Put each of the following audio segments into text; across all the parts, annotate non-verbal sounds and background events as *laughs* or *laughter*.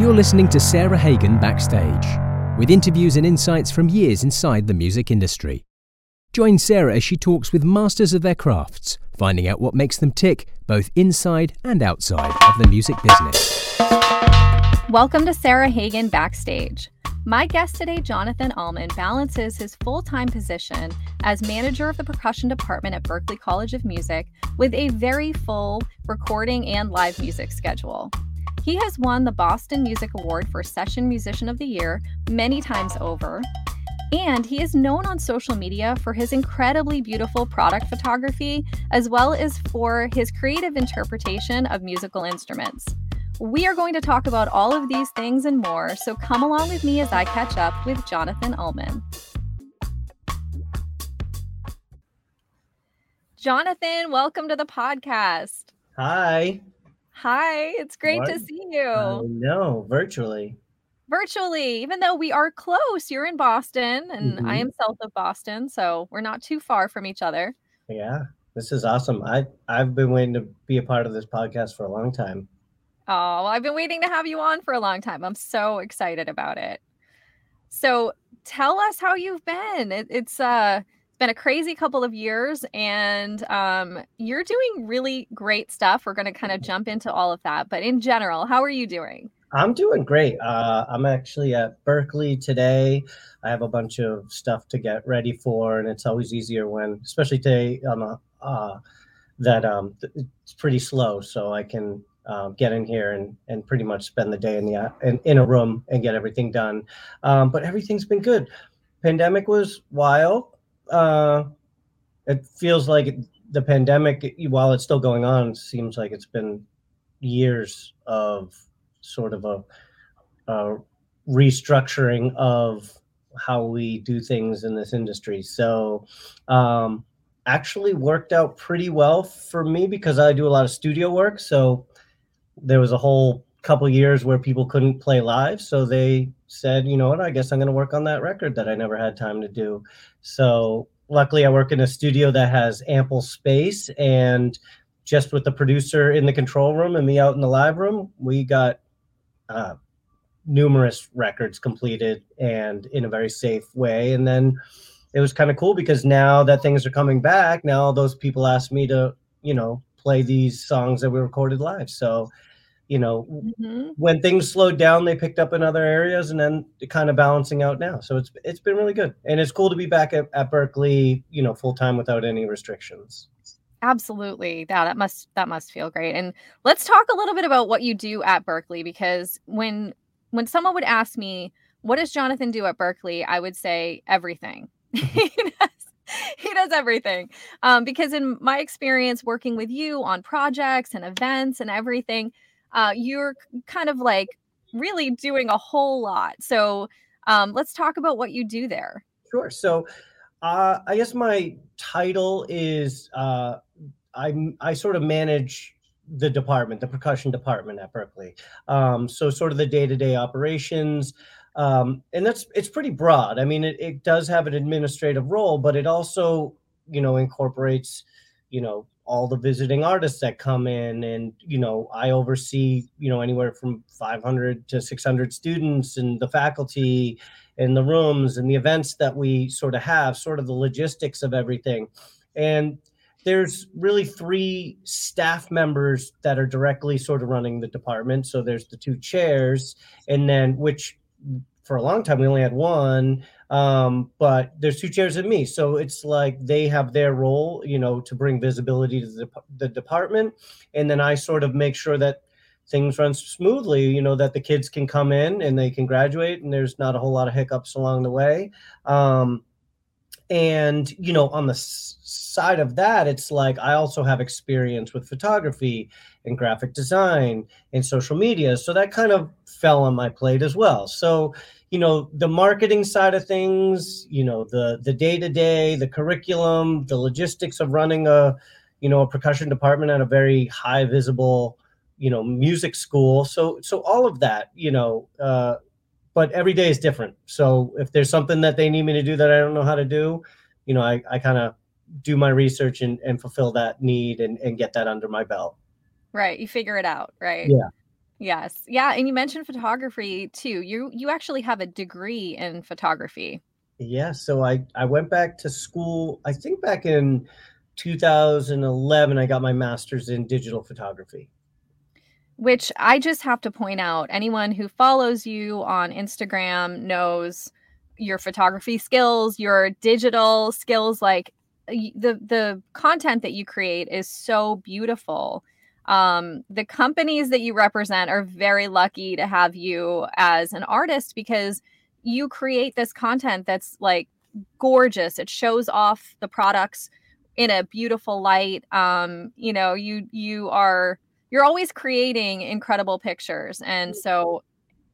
You're listening to Sarah Hagen Backstage, with interviews and insights from years inside the music industry. Join Sarah as she talks with masters of their crafts, finding out what makes them tick both inside and outside of the music business. Welcome to Sarah Hagen Backstage. My guest today, Jonathan Allman, balances his full time position as manager of the percussion department at Berklee College of Music with a very full recording and live music schedule. He has won the Boston Music Award for Session Musician of the Year many times over. And he is known on social media for his incredibly beautiful product photography, as well as for his creative interpretation of musical instruments. We are going to talk about all of these things and more, so come along with me as I catch up with Jonathan Allman. Jonathan, welcome to the podcast. Hi. Hi, it's great What? to see you. I know, virtually. Virtually, even though we are close, you're in Boston and I Mhm. am south of Boston, so we're not too far from each other. Yeah, this is awesome. I I've been waiting to be a part of this podcast for a long time. Oh, well, I've been waiting to have you on for a long time. I'm so excited about it. So, tell us how you've been. It, it's uh been a crazy couple of years and um you're doing really great stuff. We're going to kind of jump into all of that, but in general, how are you doing? I'm doing great. Uh, I'm actually at Berklee today. I have a bunch of stuff to get ready for, and it's always easier when, especially today, um, uh, uh, that um, it's pretty slow, so I can um, get in here and, and pretty much spend the day in the uh, in, in a room and get everything done. Um, but everything's been good. Pandemic was wild. Uh, it feels like the pandemic, while it's still going on, seems like it's been years of sort of a, a restructuring of how we do things in this industry. So, um, actually worked out pretty well for me because I do a lot of studio work. So there was a whole couple years where people couldn't play live, so they said, you know what, I guess I'm going to work on that record that I never had time to do. So luckily, I work in a studio that has ample space and just with the producer in the control room and me out in the live room, we got uh, numerous records completed and in a very safe way. And then it was kind of cool because now that things are coming back, now those people asked me to, you know, play these songs that we recorded live. So, you know, Mhm. when things slowed down, they picked up in other areas, and then kind of balancing out now. So it's it's been really good, and it's cool to be back at, at Berklee, you know, full time without any restrictions. Absolutely. Yeah, that must that must feel great. And let's talk a little bit about what you do at Berklee because when when someone would ask me, what does Jonathan do at Berklee? I would say everything. *laughs* he, does, he does everything. Um, because in my experience working with you on projects and events and everything, uh, you're kind of like really doing a whole lot. So um, let's talk about what you do there. Sure. So, uh, I guess my title is uh, I I sort of manage the department, the percussion department at Berklee. Um, so, sort of the day to day operations, um, and that's it's pretty broad. I mean, it, it does have an administrative role, but it also you know incorporates you know all the visiting artists that come in and you know i oversee you know anywhere from 500 to 600 students and the faculty and the rooms and the events that we sort of have sort of the logistics of everything. And there's really three staff members that are directly sort of running the department. So there's the two chairs and then which for a long time we only had one um, but there's two chairs and me. So it's like they have their role you know to bring visibility to the, the department. And then i sort of make sure that things run smoothly you know that the kids can come in and they can graduate and there's not a whole lot of hiccups along the way. Um, and you know on the s- side of that it's like i also have experience with photography and graphic design and social media. So that kind of fell on my plate as well. So you know the marketing side of things you know the the day to day the curriculum the logistics of running a you know a percussion department at a very high visible you know music school so so all of that you know uh but every day is different so if there's something that they need me to do that i don't know how to do you know i, I kind of do my research and, and fulfill that need and, and get that under my belt Right. You figure it out. Right. Yeah. Yes. Yeah, and you mentioned photography too. You you actually have a degree in photography. Yeah, so I I went back to school. I think back in 2011 I got my master's in digital photography. Which I just have to point out, anyone who follows you on Instagram knows your photography skills, your digital skills like the the content that you create is so beautiful um, the companies that you represent are very lucky to have you as an artist because you create this content that's like gorgeous. It shows off the products in a beautiful light. Um, you know, you you are you're always creating incredible pictures, and so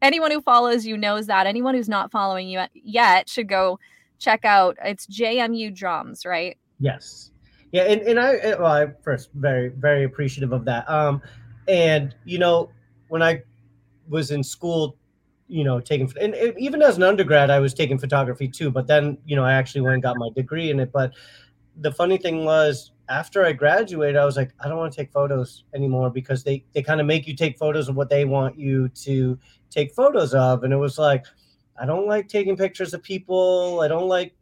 anyone who follows you knows that. Anyone who's not following you yet should go check out. It's JMU Drums, right? Yes yeah and, and i well i first very very appreciative of that. Um and you know when i was in school you know taking and even as an undergrad i was taking photography too but then you know i actually went and got my degree in it. But the funny thing was after i graduated i was like i don't want to take photos anymore because they they kind of make you take photos of what they want you to take photos of. And it was like i don't like taking pictures of people. I don't like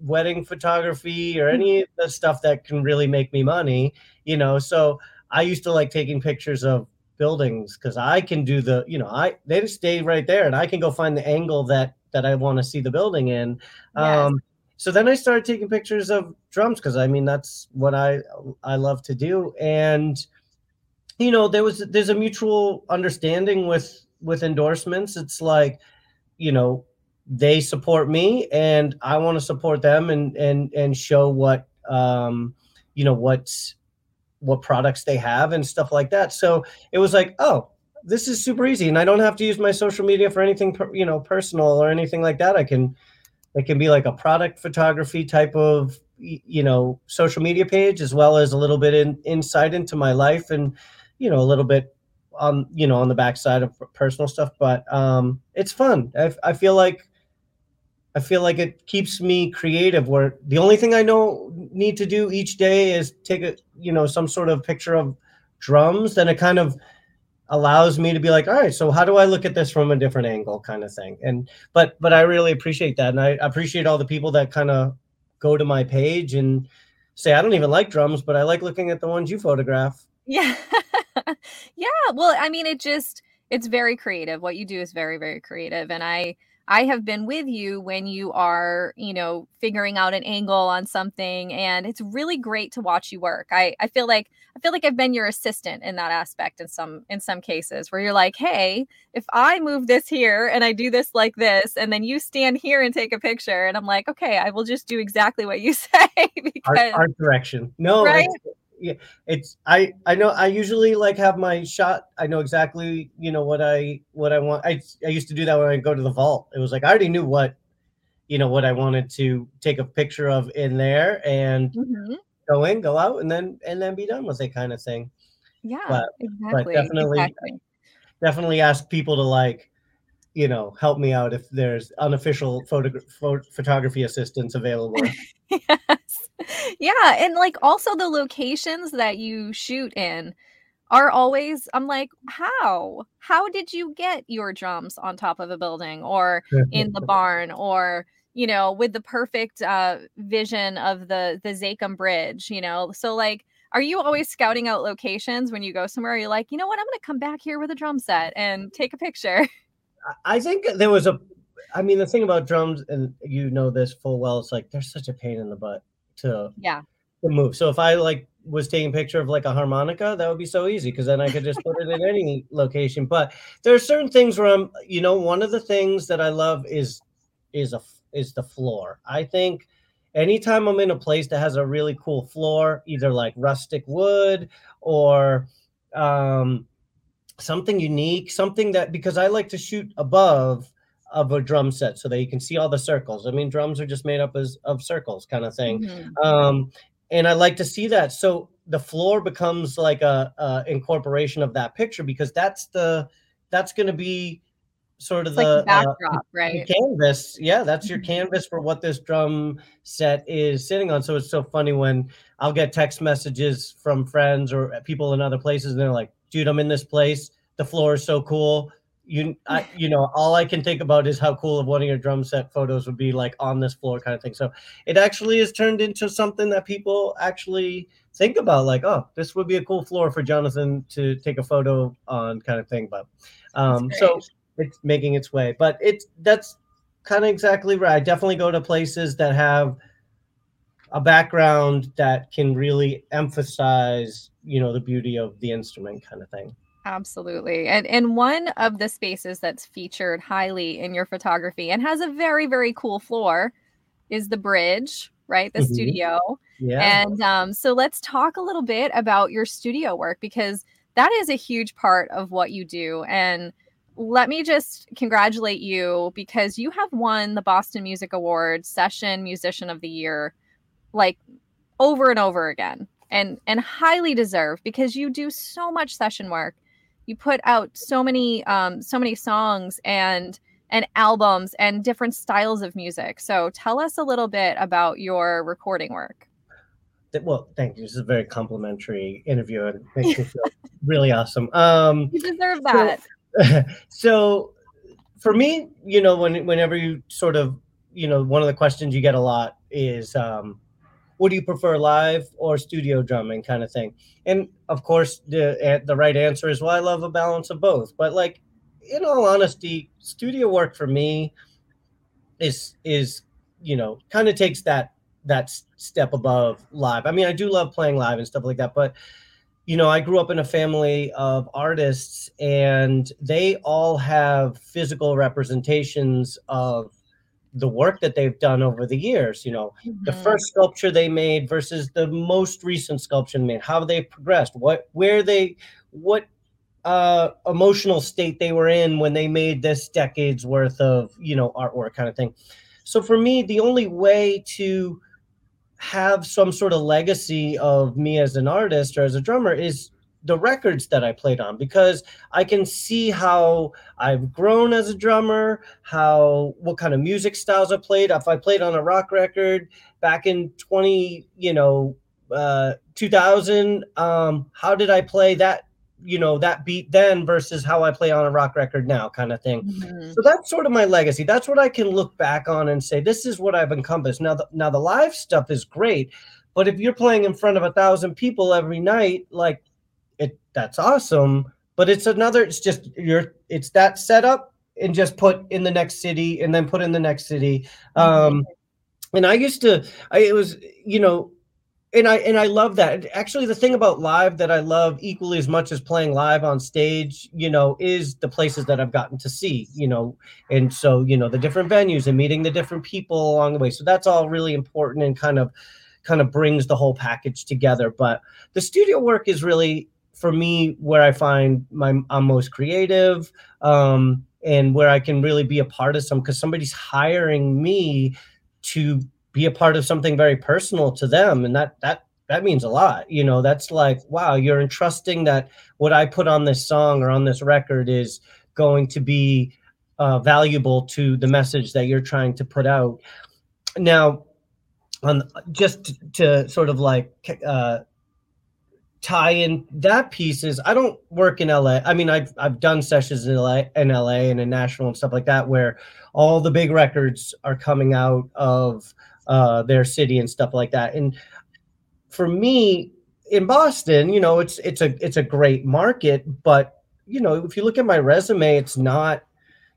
wedding photography or any of the stuff that can really make me money, you know. So I used to like taking pictures of buildings because I can do the, you know, I they just stay right there and I can go find the angle that that I want to see the building in. Yes. Um, so then I started taking pictures of drums because I mean that's what I I love to do. And you know, there was there's a mutual understanding with with endorsements. It's like, you know, they support me and I want to support them and and and show what um you know what's what products they have and stuff like that. So it was like, oh, this is super easy and I don't have to use my social media for anything you know personal or anything like that. I can it can be like a product photography type of you know social media page as well as a little bit in insight into my life and you know a little bit on you know on the backside of personal stuff but um it's fun I, I feel like I feel like it keeps me creative. Where the only thing I know need to do each day is take a you know some sort of picture of drums. Then it kind of allows me to be like, all right, so how do I look at this from a different angle, kind of thing. And but but I really appreciate that, and I appreciate all the people that kind of go to my page and say, I don't even like drums, but I like looking at the ones you photograph. Yeah, *laughs* yeah. Well, I mean, it just it's very creative. What you do is very very creative, and I I have been with you when you are, you know, figuring out an angle on something and it's really great to watch you work. I I feel like I feel like I've been your assistant in that aspect in some in some cases where you're like, "Hey, if I move this here and I do this like this and then you stand here and take a picture." And I'm like, "Okay, I will just do exactly what you *laughs* say because art, art direction." No, right? Yeah it's i i know i usually like have my shot i know exactly you know what i what i want i i used to do that when i go to the vault it was like i already knew what you know what i wanted to take a picture of in there and mm-hmm. go in go out and then and then be done with it kind of thing yeah but, exactly but definitely exactly. definitely ask people to like you know help me out if there's unofficial photo- photography assistants available *laughs* yes *laughs* yeah and like also the locations that you shoot in are always i'm like how? How did you get your drums on top of a building or in the *laughs* barn or you know with the perfect uh vision of the the Zakim bridge you know? So like are you always scouting out locations when you go somewhere? You're like you know what? I'm gonna come back here with a drum set and take a picture. I think there was a. I mean, the thing about drums, and you know this full well, it's like they're such a pain in the butt to yeah to move. So if I like was taking a picture of like a harmonica, that would be so easy because then I could just put it in any *laughs* location. But there are certain things where I'm, you know, one of the things that I love is is a is the floor. I think anytime I'm in a place that has a really cool floor, either like rustic wood or um something unique, something that because I like to shoot above of a drum set so that you can see all the circles. I mean, drums are just made up as of circles, kind of thing. Mm-hmm. Um, and I like to see that. So the floor becomes like a, a incorporation of that picture because that's the that's going to be sort of the, like uh, backdrop, uh, right? Canvas. Yeah, that's your mm-hmm. canvas for what this drum set is sitting on. So it's so funny when I'll get text messages from friends or people in other places, and they're like, "Dude, I'm in this place the floor is so cool you I, you know all i can think about is how cool of one of your drum set photos would be like on this floor kind of thing. So it actually has turned into something that people actually think about like oh this would be a cool floor for jonathan to take a photo on kind of thing but um so it's making its way. But it's that's kind of exactly right. I definitely go to places that have a background that can really emphasize you know the beauty of the instrument kind of thing Absolutely. And and one of the spaces that's featured highly in your photography and has a very very cool floor is the bridge, right? The mm-hmm. studio. Yeah. And um, so let's talk a little bit about your studio work because that is a huge part of what you do and let me just congratulate you because you have won the Boston Music Award Session Musician of the Year like over and over again and and highly deserved because you do so much session work you put out so many um, so many songs and and albums and different styles of music. So tell us a little bit about your recording work. Well, thank you. This is a very complimentary interview and makes me feel *laughs* really awesome. Um, you deserve that. So, *laughs* so, for me, you know, when whenever you sort of, you know, one of the questions you get a lot is, um, what do you prefer live or studio drumming kind of thing? And of course the eh, the right answer is well i love a balance of both. But like in all honesty studio work for me is is you know kind of takes that that step above live. I mean i do love playing live and stuff like that but you know i grew up in a family of artists and they all have physical representations of the work that they've done over the years you know mm-hmm. the first sculpture they made versus the most recent sculpture made how they progressed what where they what uh emotional state they were in when they made this decades worth of you know artwork kind of thing so for me the only way to have some sort of legacy of me as an artist or as a drummer is the records that I played on because I can see how I've grown as a drummer, how what kind of music styles I played. If I played on a rock record back in 20, you know, uh 2000, um how did I play that, you know, that beat then versus how I play on a rock record now kind of thing. Mm-hmm. So that's sort of my legacy. That's what I can look back on and say this is what I've encompassed. Now the, now the live stuff is great, but if you're playing in front of a thousand people every night, like that's awesome. But it's another it's just you're it's that setup and just put in the next city and then put in the next city. Um and i used to i it was you know and i and i love that. Actually the thing about live that i love equally as much as playing live on stage you know is the places that i've gotten to see you know. And so you know the different venues and meeting the different people along the way. So that's all really important and kind of kind of brings the whole package together. But the studio work is really for me where I find my I'm most creative um, and where I can really be a part of some because somebody's hiring me to be a part of something very personal to them and that that that means a lot you know? That's like wow you're entrusting that what i put on this song or on this record is going to be uh, valuable to the message that you're trying to put out. Now on just to sort of like uh, tie in that piece is I don't work in LA. I mean, I've I've done sessions in LA, in LA and in Nashville and stuff like that where all the big records are coming out of uh, their city and stuff like that. And for me in Boston, you know, it's it's a it's a great market, but you know, if you look at my resume, it's not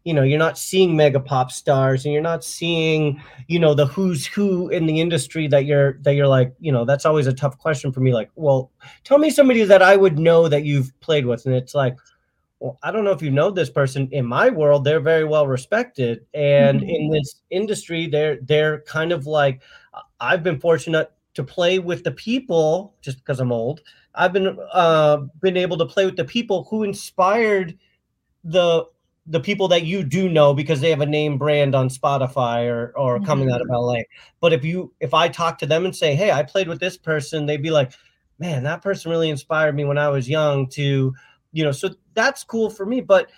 you know you're not seeing mega pop stars and you're not seeing you know the who's who in the industry that you're that you're like you know that's always a tough question for me. Like well tell me somebody that i would know that you've played with. And it's like well i don't know if you know this person. In my world they're very well respected. And mm-hmm. in this industry they're they're kind of like i've been fortunate to play with the people just because i'm old i've been uh been able to play with the people who inspired the the people that you do know because they have a name brand on Spotify or or mm-hmm. coming out of. LA. But if you if I talk to them and say, "Hey, I played with this person," they'd be like, "Man, that person really inspired me when I was young to, you know." So that's cool for me, but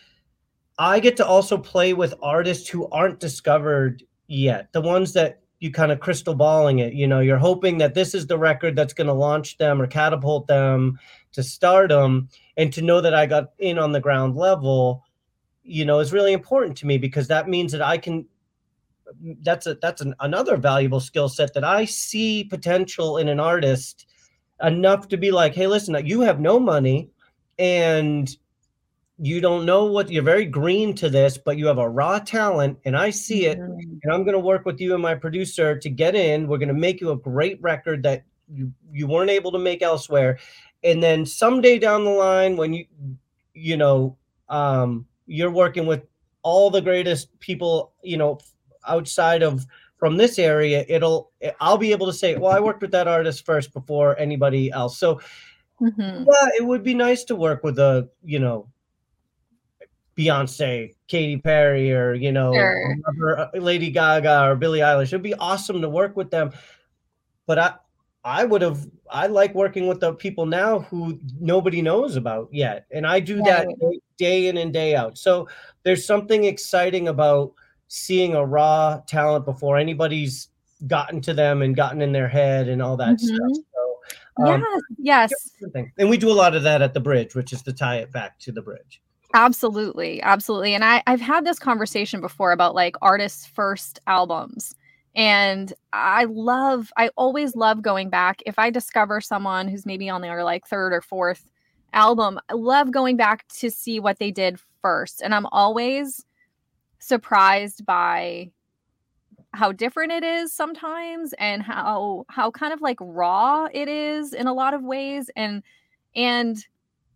I get to also play with artists who aren't discovered yet. The ones that you kind of crystal balling it, you know, you're hoping that this is the record that's going to launch them or catapult them to stardom and to know that I got in on the ground level, you know, is really important to me because that means that I can that's a that's an, another valuable skill set that I see potential in an artist enough to be like, hey, listen, you have no money and you don't know what you're very green to this, but you have a raw talent, and I see it, mm-hmm. and I'm going to work with you and my producer to get in. We're going to make you a great record that you you weren't able to make elsewhere, and then someday down the line, when you you know um, you're working with all the greatest people, you know, outside of from this area, it'll I'll be able to say, well, I worked with that artist first before anybody else. So. Mm-hmm. Yeah, it would be nice to work with a, you know, Beyonce, Katy Perry, or you know, sure. Lady Gaga or Billie Eilish. It'd be awesome to work with them. But I, I would have. I like working with the people now who nobody knows about yet, and I do right. that day in and day out. So there's something exciting about seeing a raw talent before anybody's gotten to them and gotten in their head and all that mm-hmm. stuff. So, um, yes, yes. And we do a lot of that at the bridge, which is to tie it back to the bridge. Absolutely. Absolutely. And I, I've had this conversation before about like artists' first albums. And I love, I always love going back. If I discover someone who's maybe on their like third or fourth album, I love going back to see what they did first. And I'm always surprised by how different it is sometimes and how how kind of like raw it is in a lot of ways and and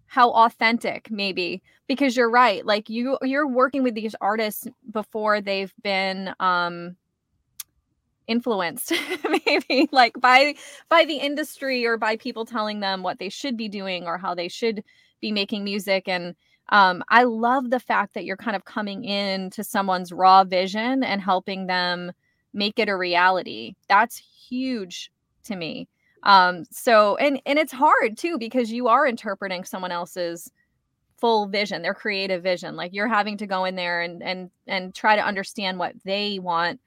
how authentic maybe because you're right like you you're working with these artists before they've been um influenced *laughs* maybe like by by the industry or by people telling them what they should be doing or how they should be making music. And um, i love the fact that you're kind of coming in to someone's raw vision and helping them make it a reality. That's huge to me. Um so and and it's hard too because you are interpreting someone else's full vision their creative vision. Like you're having to go in there and and and try to understand what they want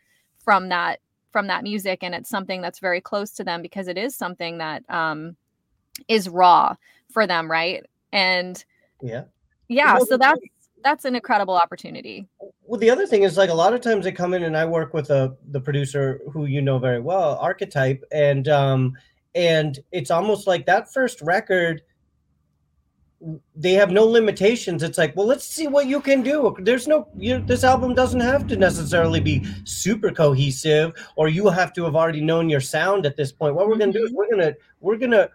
from that from that music and it's something that's very close to them because it is something that um is raw for them right? And yeah. Yeah so that's that's an incredible opportunity. Well the other thing is like a lot of times they come in and i work with a the producer who you know very well Arcitype and um and it's almost like that first record they have no limitations. It's like well let's see what you can do. There's no you, this album doesn't have to necessarily be super cohesive or you have to have already known your sound at this point. What we're going to do is mm-hmm. we're going to we're going to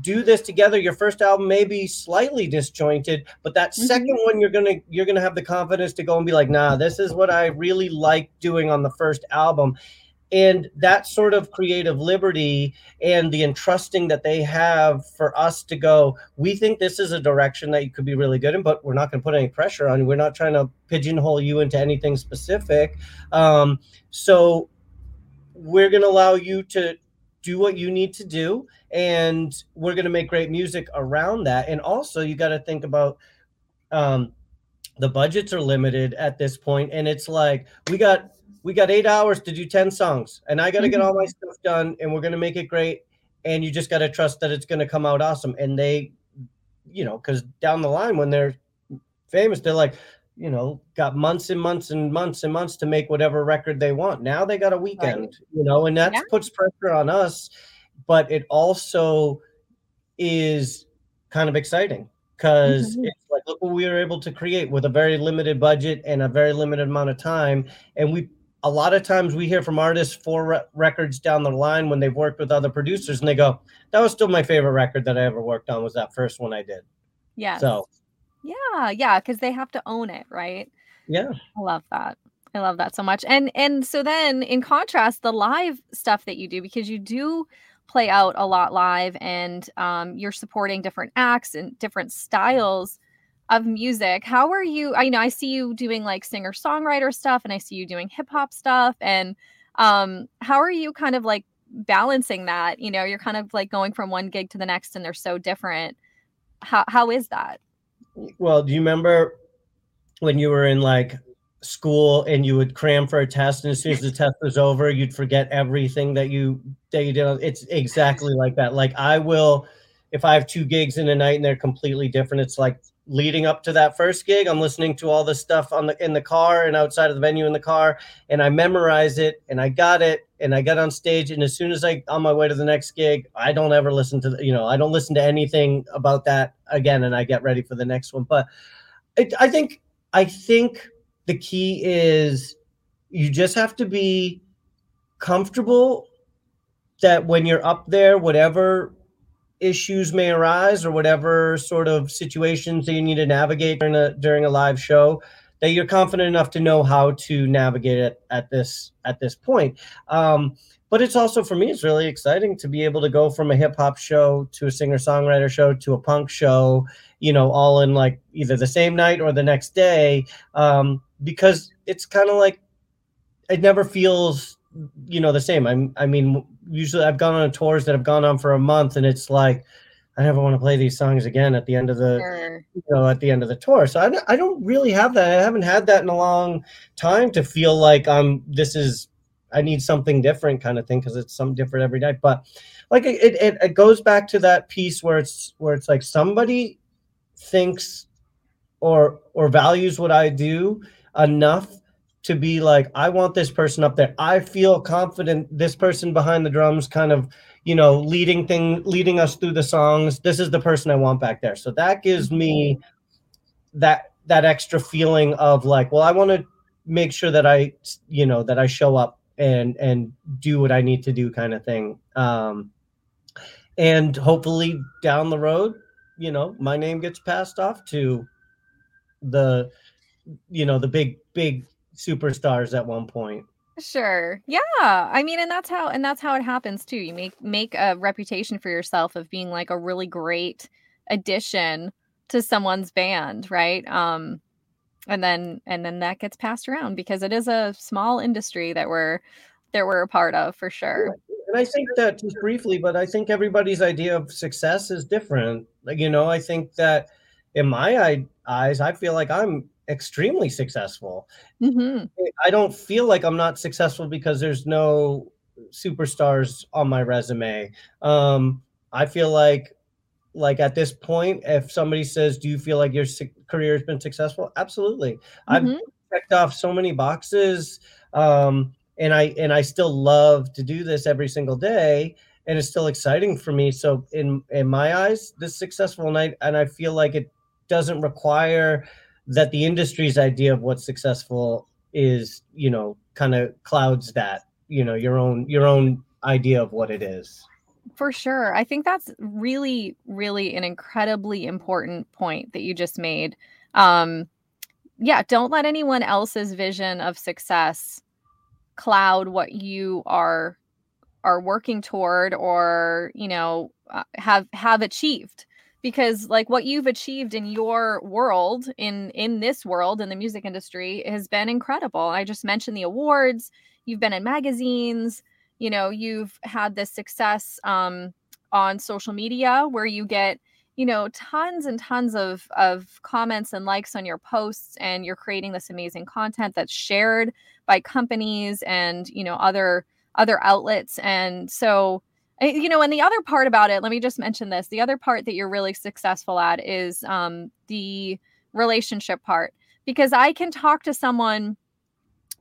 do this together. Your first album may be slightly disjointed but that mm-hmm. second one you're to you're going to have the confidence to go and be like nah this is what i really like doing on the first album and that sort of creative liberty and the entrusting that they have for us to go we think this is a direction that you could be really good in but we're not going to put any pressure on you. We're not trying to pigeonhole you into anything specific. Um, so we're going to allow you to do what you need to do and we're going to make great music around that. And also you got to think about um, the budgets are limited at this point and it's like we got we got eight hours to do 10 songs and I got to get all my mm-hmm. stuff done and we're going to make it great. And you just got to trust that it's going to come out awesome. And they, you know, because down the line when they're famous, they're like, you know, got months and months and months and months to make whatever record they want. Now they got a weekend, right. you know, and that yeah. puts pressure on us. But it also is kind of exciting because mm-hmm. it's like look what we were able to create with a very limited budget and a very limited amount of time and we a lot of times we hear from artists four re- records down the line when they've worked with other producers and they go that was still my favorite record that i ever worked on was that first one i did. Yeah so. Yeah yeah because they have to own it right? Yeah. I love that. I love that so much. And and so then in contrast the live stuff that you do because you do play out a lot live and um, you're supporting different acts and different styles of music. How are you? I you know I see you doing like singer songwriter stuff and I see you doing hip hop stuff. And um, how are you kind of like balancing that? You know, you're kind of like going from one gig to the next and they're so different. How, how is that? Well, do you remember when you were in like school and you would cram for a test and as soon as the test was over you'd forget everything that you that you did it's exactly like that like i will if I have two gigs in a night and they're completely different, it's like leading up to that first gig i'm listening to all the stuff on the in the car and outside of the venue in the car and i memorize it and i got it and i got on stage and as soon as i on my way to the next gig i don't ever listen to the, you know i don't listen to anything about that again and i get ready for the next one. But it, i think i think the key is you just have to be comfortable that when you're up there whatever issues may arise or whatever sort of situations that you need to navigate during a during a live show that you're confident enough to know how to navigate it at this at this point. Um, but it's also for me it's really exciting to be able to go from a hip hop show to a singer songwriter show to a punk show you know all in like either the same night or the next day um, because it's kind of like it never feels you know the same. I'm i mean usually I've gone on tours that have gone on for a month, and it's like I never want to play these songs again at the end of the sure. you know at the end of the tour. So I, I don't really have that. I haven't had that in a long time to feel like I'm this is I need something different kind of thing because it's something different every night. But like it, it it goes back to that piece where it's where it's like somebody thinks or or values what I do enough to be like, I want this person up there. I feel confident this person behind the drums kind of, you know, leading thing leading us through the songs. This is the person I want back there. So that gives me that that extra feeling of like, well, I want to make sure that I, you know, that I show up and and do what I need to do kind of thing. Um and hopefully down the road, you know, my name gets passed off to the you know, the big big superstars at one point. Sure. Yeah. I mean, and that's how and that's how it happens too. You make make a reputation for yourself of being like a really great addition to someone's band, right? Um and then and then that gets passed around because it is a small industry that we're that we're a part of for sure. And I think that just briefly, but I think everybody's idea of success is different. Like, you know, I think that in my eyes, I feel like I'm extremely successful. Mm-hmm. I don't feel like I'm not successful because there's no superstars on my resume. Um, I feel like like at this point, if somebody says, "Do you feel like your career has been successful?" Absolutely. Mm-hmm. I've checked off so many boxes, um, and I and I still love to do this every single day, and it's still exciting for me. So in in my eyes, this successful night, and I feel like it doesn't require that the industry's idea of what's successful is you know kind of clouds that you know your own your own idea of what it is. For sure. I think that's really really an incredibly important point that you just made. Um yeah don't let anyone else's vision of success cloud what you are are working toward or you know uh, have have achieved because like what you've achieved in your world in in this world in the music industry has been incredible. I just mentioned the awards you've been in magazines you know you've had this success um, on social media where you get you know tons and tons of of comments and likes on your posts and you're creating this amazing content that's shared by companies and you know other other outlets. And so you know and the other part about it let me just mention this the other part that you're really successful at is um, the relationship part because i can talk to someone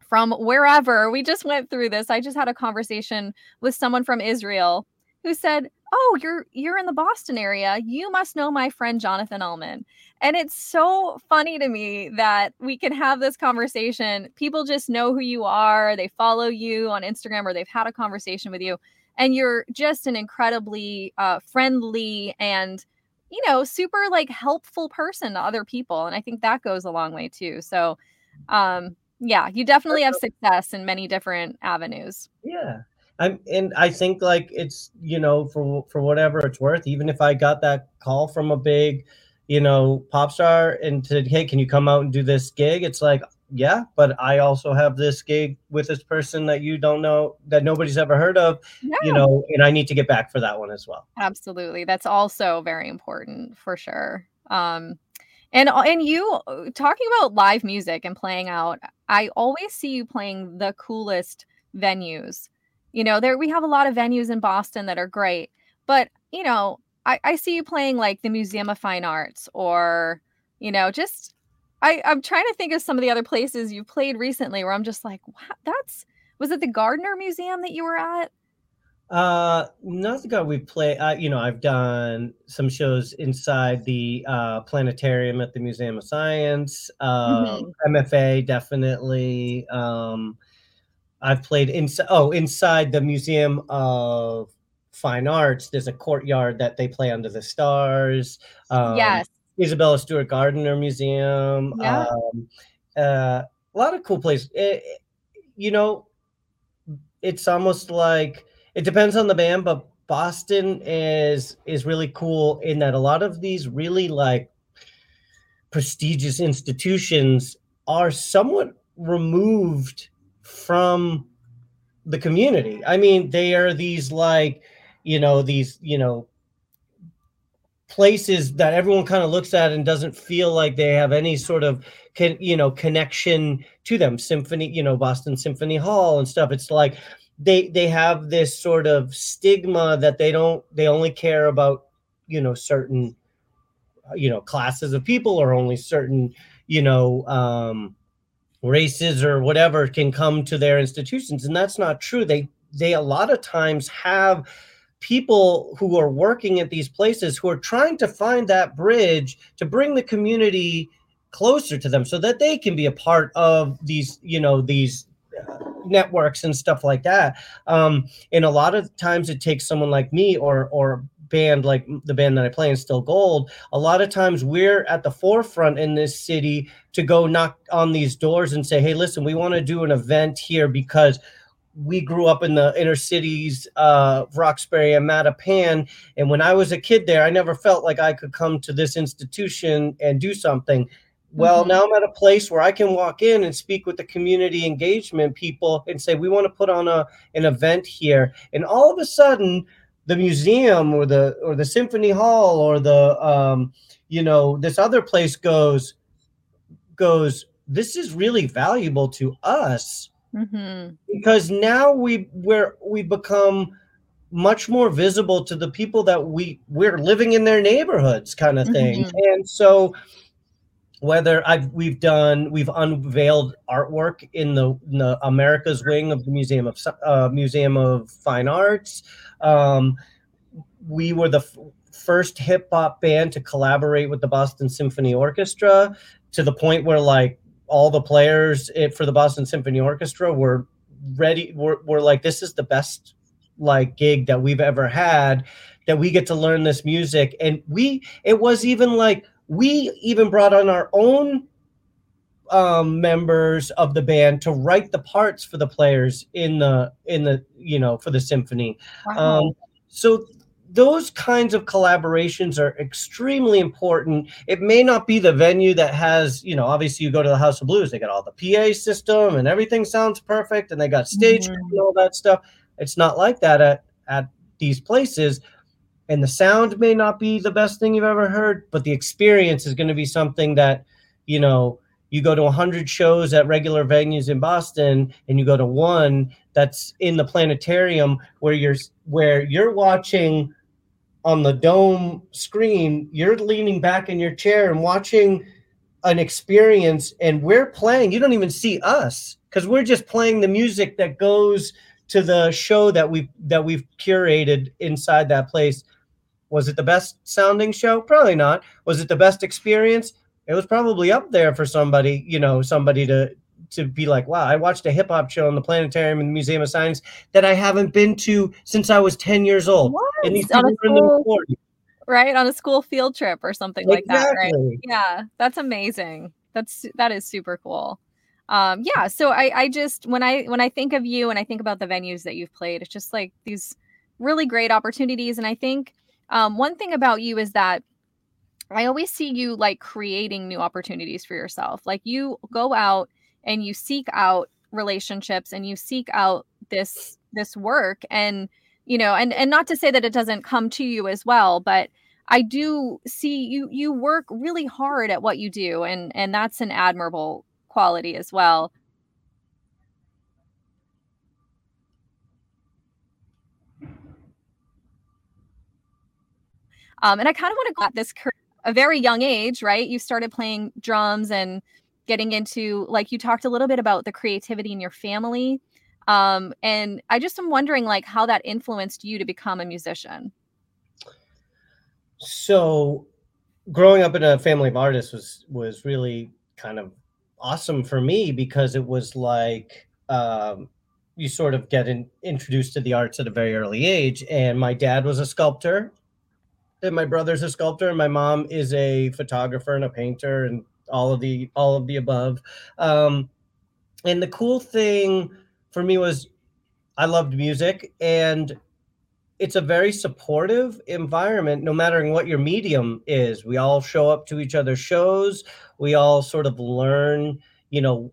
from wherever we just went through this i just had a conversation with someone from israel who said oh you're you're in the boston area you must know my friend jonathan allman and it's so funny to me that we can have this conversation people just know who you are they follow you on instagram or they've had a conversation with you and you're just an incredibly uh, friendly and you know super like helpful person to other people and i think that goes a long way too so um yeah you definitely have success in many different avenues. Yeah i'm and i think like it's you know for for whatever it's worth even if i got that call from a big you know pop star and said hey can you come out and do this gig? It's like yeah, but I also have this gig with this person that you don't know that nobody's ever heard of, yeah. you know, and I need to get back for that one as well. Absolutely. That's also very important for sure. Um and and you uh, talking about live music and playing out, I always see you playing the coolest venues. You know, there we have a lot of venues in Boston that are great, but you know, I, I see you playing like the Museum of Fine Arts or, you know, just I, I'm trying to think of some of the other places you've played recently where I'm just like, wow, that's was it the Gardner Museum that you were at? Uh, not the God we play. Uh, you know, I've done some shows inside the uh, planetarium at the Museum of Science. Um, mm-hmm. MFA definitely. Um, I've played inside. Oh, inside the Museum of Fine Arts. There's a courtyard that they play under the stars. Um, yes. Isabella Stewart Gardner Museum. Yeah. Um, uh, a lot of cool places. It, you know, it's almost like it depends on the band, but Boston is is really cool in that a lot of these really like prestigious institutions are somewhat removed from the community. I mean, they are these like, you know, these, you know, places that everyone kind of looks at and doesn't feel like they have any sort of you know connection to them. Symphony you know boston symphony hall and stuff. It's like they they have this sort of stigma that they don't they only care about you know certain you know classes of people or only certain you know um races or whatever can come to their institutions. And that's not true. They they a lot of times have people who are working at these places who are trying to find that bridge to bring the community closer to them so that they can be a part of these you know these networks and stuff like that. Um, and a lot of times it takes someone like me or or band like the band that I play in Still Gold. A lot of times we're at the forefront in this city to go knock on these doors and say, "Hey, listen, we want to do an event here because." We grew up in the inner cities of Roxbury and Mattapan. And when I was a kid there, I never felt like I could come to this institution and do something. Well, mm-hmm. now I'm at a place where I can walk in and speak with the community engagement people and say, we want to put on a an event here. And all of a sudden, the museum or the or the symphony hall or the um, you know, this other place goes goes, this is really valuable to us. Mm-hmm. Because now we we're we become much more visible to the people that we we're living in their neighborhoods kind of thing. Mm-hmm. And so whether I've we've done we've unveiled artwork in the, in the America's wing of the Museum of uh, Museum of Fine Arts. Um, we were the f- first hip hop band to collaborate with the Boston Symphony Orchestra to the point where like all the players it, for the Boston Symphony Orchestra were ready. We're, we're like this is the best like gig that we've ever had that we get to learn this music and we it was even like we even brought on our own um, members of the band to write the parts for the players in the in the you know for the symphony. Wow. Um, so those kinds of collaborations are extremely important. It may not be the venue that has, you know, obviously you go to the House of Blues, they got all the PA system and everything sounds perfect and they got stage mm-hmm. and all that stuff. It's not like that at, at these places and the sound may not be the best thing you've ever heard but the experience is going to be something that you know you go to 100 shows at regular venues in boston and you go to one that's in the planetarium where you're where you're watching on the dome screen you're leaning back in your chair and watching an experience and we're playing you don't even see us because we're just playing the music that goes to the show that we've that we've curated inside that place was it the best sounding show? Probably not. Was it the best experience? It was probably up there for somebody, you know, somebody to to be like, wow, I watched a hip hop show in the planetarium in the Museum of Science that I haven't been to since I was 10 years old. What? And these people in the Right. On a school field trip or something exactly. like that. Right. Yeah. That's amazing. That's that is super cool. Um, yeah. So I, I just when I when I think of you and I think about the venues that you've played, it's just like these really great opportunities. And I think um, one thing about you is that I always see you like creating new opportunities for yourself. Like you go out and you seek out relationships and you seek out this this work and you know and and not to say that it doesn't come to you as well but i do see you you work really hard at what you do and and that's an admirable quality as well Um, and I kind of want to go at this a very young age, right? You started playing drums and getting into like you talked a little bit about the creativity in your family. Um, and I just am wondering like how that influenced you to become a musician. So growing up in a family of artists was was really kind of awesome for me because it was like um, you sort of get in, introduced to the arts at a very early age. And my dad was a sculptor, and my brother's a sculptor, and my mom is a photographer and a painter, and all of the all of the above. Um, and the cool thing for me was I loved music, and it's a very supportive environment no matter what your medium is. We all show up to each other's shows. We all sort of learn you know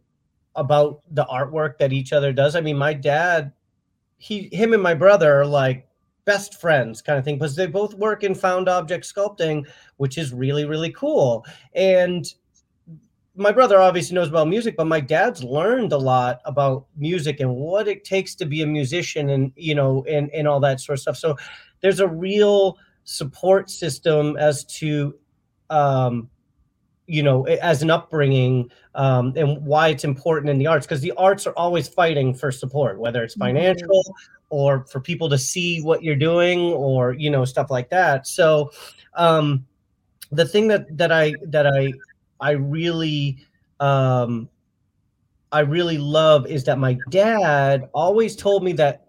about the artwork that each other does. I mean my dad he him and my brother are like best friends kind of thing because they both work in found object sculpting which is really really cool. And my brother obviously knows about music, but my dad's learned a lot about music and what it takes to be a musician and you know and and all that sort of stuff. So there's a real support system as to um you know as an upbringing um and why it's important in the arts because the arts are always fighting for support whether it's mm-hmm. financial mm-hmm. or for people to see what you're doing or you know stuff like that so um the thing that that i that i I really um I really love is that my dad always told me that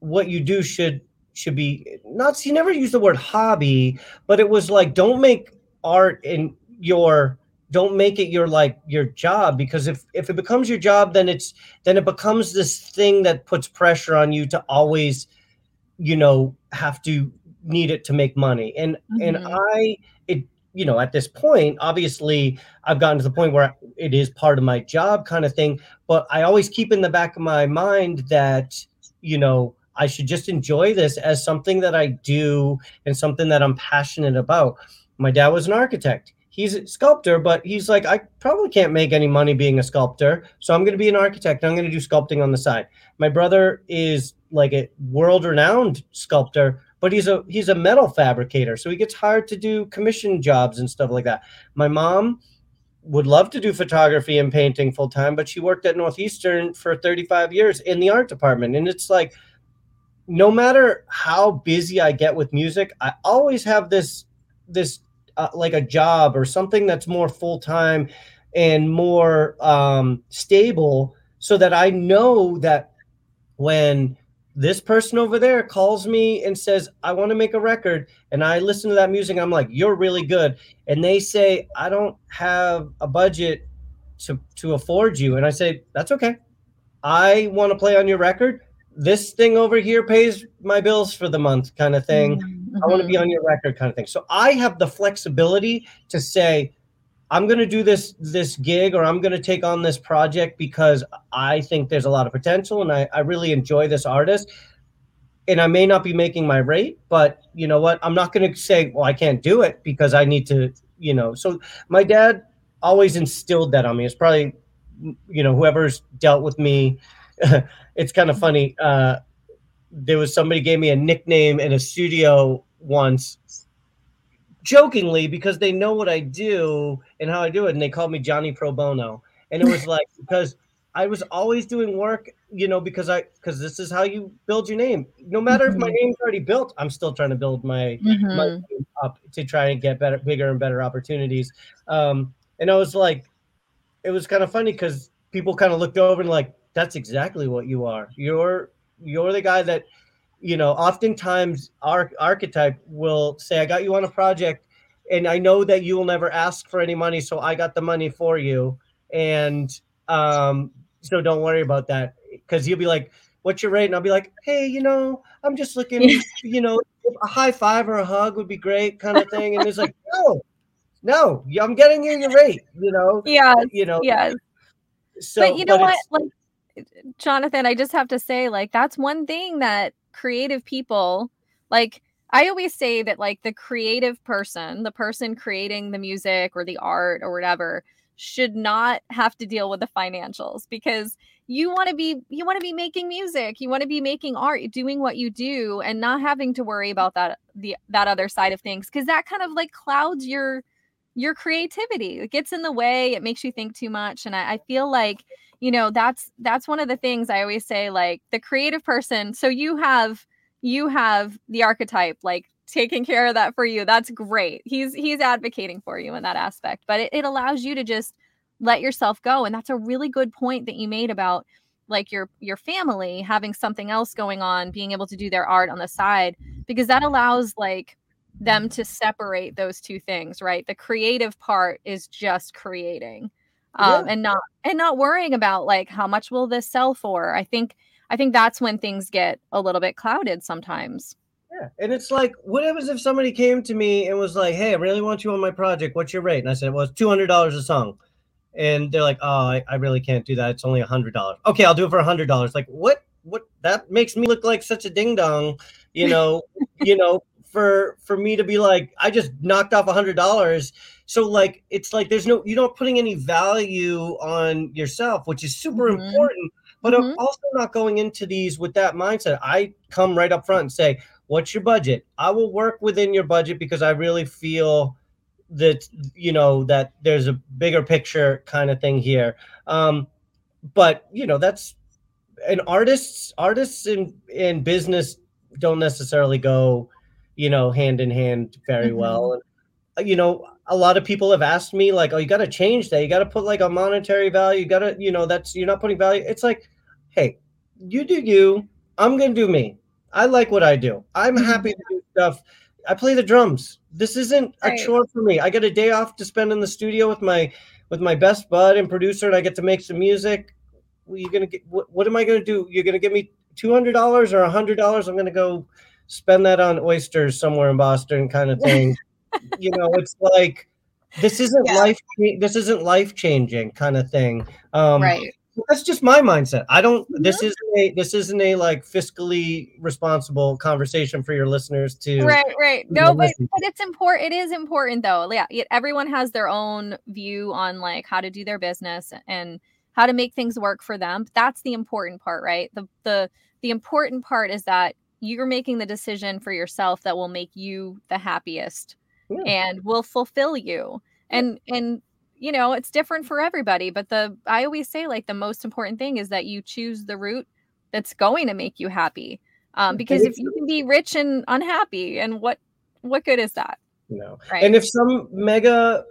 what you do should should be not he never used the word hobby, but it was like don't make art in your don't make it your like your job because if if it becomes your job then it's then it becomes this thing that puts pressure on you to always you know have to need it to make money and mm-hmm. and i you know, at this point, obviously, I've gotten to the point where it is part of my job kind of thing. But I always keep in the back of my mind that, you know, I should just enjoy this as something that I do and something that I'm passionate about. My dad was an architect. He's a sculptor, but he's like, I probably can't make any money being a sculptor. So I'm going to be an architect. I'm going to do sculpting on the side. My brother is like a world renowned sculptor, but he's a he's a metal fabricator, so he gets hired to do commission jobs and stuff like that. My mom would love to do photography and painting full time, but she worked at Northeastern for 35 years in the art department, and it's like no matter how busy I get with music, I always have this this uh, like a job or something that's more full time and more um, stable, so that I know that when this person over there calls me and says, I want to make a record. And I listen to that music. I'm like, you're really good. And they say, I don't have a budget to, to afford you. And I say, that's okay. I want to play on your record. This thing over here pays my bills for the month, kind of thing. Mm-hmm. I want to be on your record, kind of thing. So I have the flexibility to say, I'm going to do this this gig or I'm going to take on this project because I think there's a lot of potential and I, I really enjoy this artist. And I may not be making my rate, but you know what? I'm not going to say, well, I can't do it because I need to, you know. So my dad always instilled that on me. It's probably, you know, whoever's dealt with me. *laughs* it's kind of funny. Uh, there was somebody gave me a nickname in a studio once jokingly because they know what I do and how I do it, and they called me Johnny Pro Bono, and it was *laughs* like because I was always doing work, you know, because I because this is how you build your name. No matter mm-hmm. if my mm-hmm. name's already built, I'm still trying to build my, mm-hmm. my up to try and get better, bigger and better opportunities. Um, and I was like, it was kind of funny because people kind of looked over and like, that's exactly what you are. You're you're the guy that you know, oftentimes our Arcitype will say, I got you on a project and I know that you will never ask for any money. So I got the money for you. And um, so don't worry about that. Cause you'll be like, what's your rate? And I'll be like, hey, you know, I'm just looking, you know, a high five or a hug would be great kind of thing. And it's like, no, no, I'm getting you your rate, you know? Yeah. You know? Yeah. So, but you know but what? Like, Jonathan, I just have to say, like, that's one thing that creative people like I always say that like the creative person, the person creating the music or the art or whatever, should not have to deal with the financials because you want to be you want to be making music you want to be making art doing what you do and not having to worry about that the that other side of things because that kind of like clouds your your creativity. It gets in the way it makes you think too much and I, I feel like you know that's that's one of the things i always say like the creative person so you have you have the Arcitype like taking care of that for you that's great. He's he's advocating for you in that aspect but it, it allows you to just let yourself go and that's a really good point that you made about like your your family having something else going on being able to do their art on the side because that allows like them to separate those two things right? The creative part is just creating um, yeah. and not and not worrying about like how much will this sell for? I think i think that's when things get a little bit clouded sometimes yeah. And it's like, what happens if somebody came to me and was like, Hey, I really want you on my project. What's your rate? And I said, Well, it's $200 a song. And they're like, Oh, I, I really can't do that. It's only a $100. Okay, I'll do it for a $100. Like, what? What? That makes me look like such a ding dong, you know, *laughs* you know, for for me to be like, I just knocked off a hundred dollars. So like it's like there's no you're not putting any value on yourself, which is super mm-hmm. important. But mm-hmm. I'm also not going into these with that mindset. I come right up front and say, what's your budget i will work within your budget because i really feel that you know that there's a bigger picture kind of thing here um but you know that's and artists artists in in business don't necessarily go you know hand in hand very mm-hmm. well and you know a lot of people have asked me like oh you got to change that you got to put like a monetary value you got to you know that's you're not putting value it's like hey you do you i'm gonna do me I like what I do. I'm mm-hmm. happy to do stuff. I play the drums. This isn't a chore for me. I get a day off to spend in the studio with my with my best bud and producer, and I get to make some music. Well, you gonna get what, what am I gonna do? You're gonna give me two hundred dollars or a hundred dollars? I'm gonna go spend that on oysters somewhere in Boston, kind of thing. *laughs* you know, it's like this isn't yeah. life. This isn't life changing kind of thing. Um, right that's just my mindset. I don't. Mm-hmm. This isn't a. This isn't a like fiscally responsible conversation for your listeners to. Right, right. No, but, but it's important. It is important though. Yeah, everyone has their own view on like how to do their business and how to make things work for them. That's the important part, right? The the the important part is that you're making the decision for yourself that will make you the happiest yeah. and will fulfill you. And and you know, it's different for everybody. But the I always say like the most important thing is that you choose the route that's going to make you happy. Um, because if you can be rich and unhappy, and what what good is that? No. Right? And if some mega